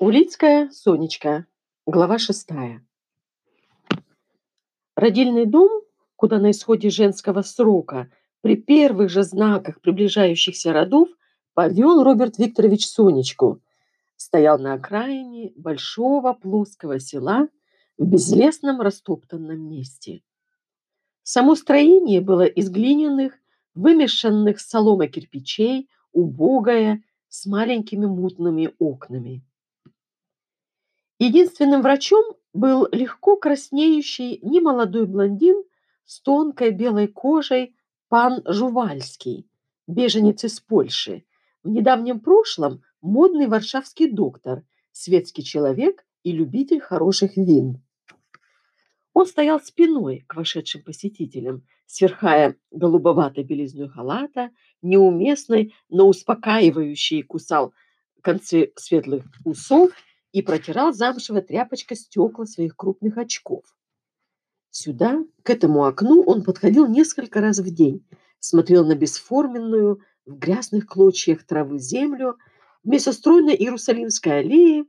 Улицкая Сонечка. Глава шестая. Родильный дом, куда на исходе женского срока, при первых же знаках приближающихся родов, повел Роберт Викторович Сонечку, стоял на окраине большого плоского села в безлесном растоптанном месте. Само строение было из глиняных, вымешанных соломой кирпичей, убогое, с маленькими мутными окнами. Единственным врачом был легко краснеющий немолодой блондин с тонкой белой кожей пан Жувальский, беженец из Польши, в недавнем прошлом модный варшавский доктор, светский человек и любитель хороших вин. Он стоял спиной к вошедшим посетителям, сверхая голубоватой белизной халата, неуместной, но успокаивающей кусал концы светлых усов и протирал замшевой тряпочкой стекла своих крупных очков. Сюда, к этому окну, он подходил несколько раз в день, смотрел на бесформенную, в грязных клочьях травы землю, вместо стройной Иерусалимской аллеи,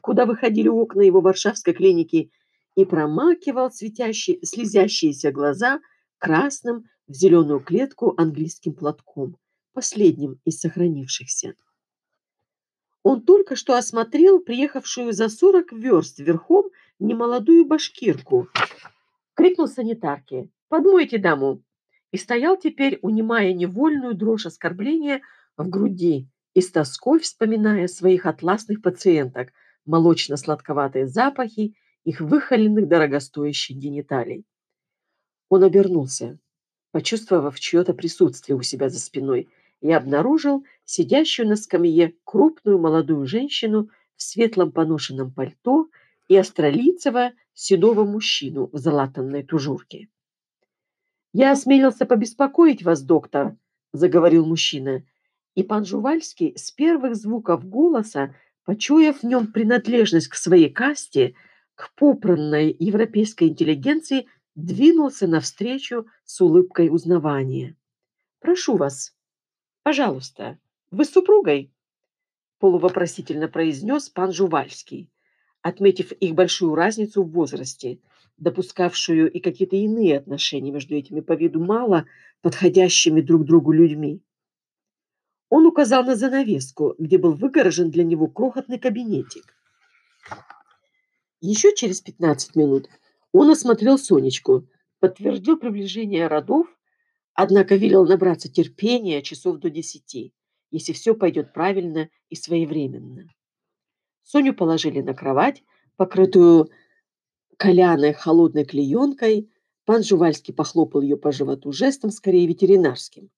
куда выходили окна его варшавской клиники, и промакивал светящие, слезящиеся глаза красным в зеленую клетку английским платком, последним из сохранившихся. Он только что осмотрел приехавшую за сорок верст верхом немолодую башкирку. Крикнул санитарке «Подмойте даму!» и стоял теперь, унимая невольную дрожь оскорбления в груди и с тоской вспоминая своих атласных пациенток, молочно-сладковатые запахи их выхоленных дорогостоящих гениталий. Он обернулся, почувствовав чье-то присутствие у себя за спиной, и обнаружил сидящую на скамье крупную молодую женщину в светлом поношенном пальто и астролицего седого мужчину в залатанной тужурке. «Я осмелился побеспокоить вас, доктор», — заговорил мужчина, и пан Жувальский с первых звуков голоса, почуяв в нем принадлежность к своей касте, к попранной европейской интеллигенции, двинулся навстречу с улыбкой узнавания. «Прошу вас, Пожалуйста, вы с супругой?» полувопросительно произнес пан Жувальский, отметив их большую разницу в возрасте, допускавшую и какие-то иные отношения между этими по виду мало подходящими друг другу людьми. Он указал на занавеску, где был выгорожен для него крохотный кабинетик. Еще через 15 минут он осмотрел Сонечку, подтвердил приближение родов Однако велел набраться терпения часов до десяти, если все пойдет правильно и своевременно. Соню положили на кровать, покрытую коляной холодной клеенкой. Пан Жувальский похлопал ее по животу жестом, скорее ветеринарским,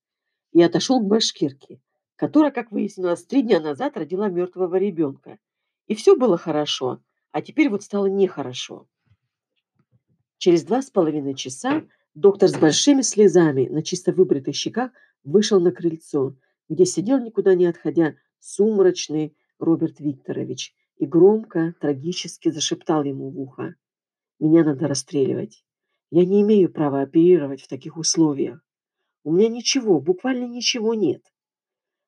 и отошел к башкирке, которая, как выяснилось, три дня назад родила мертвого ребенка. И все было хорошо, а теперь вот стало нехорошо. Через два с половиной часа Доктор с большими слезами на чисто выбритых щеках вышел на крыльцо, где сидел, никуда не отходя, сумрачный Роберт Викторович и громко, трагически зашептал ему в ухо. «Меня надо расстреливать. Я не имею права оперировать в таких условиях. У меня ничего, буквально ничего нет.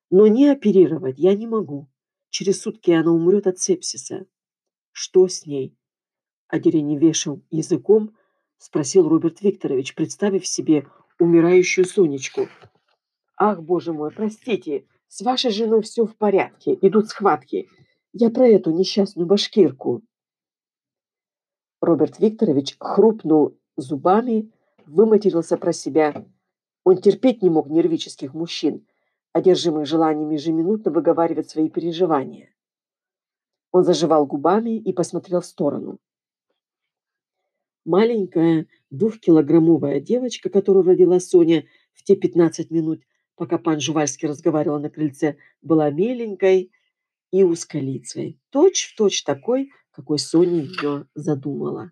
Но не оперировать я не могу. Через сутки она умрет от сепсиса. Что с ней?» Адерени вешал языком, спросил Роберт Викторович, представив себе умирающую Сонечку. Ах, боже мой, простите, с вашей женой все в порядке, идут схватки. Я про эту несчастную башкирку. Роберт Викторович хрупнул зубами, выматерился про себя. Он терпеть не мог нервических мужчин, одержимых желанием ежеминутно выговаривать свои переживания. Он заживал губами и посмотрел в сторону. Маленькая двухкилограммовая девочка, которую родила Соня в те 15 минут, пока пан Жувальский разговаривал на крыльце, была меленькой и узколицей, точь-в-точь такой, какой Соня ее задумала.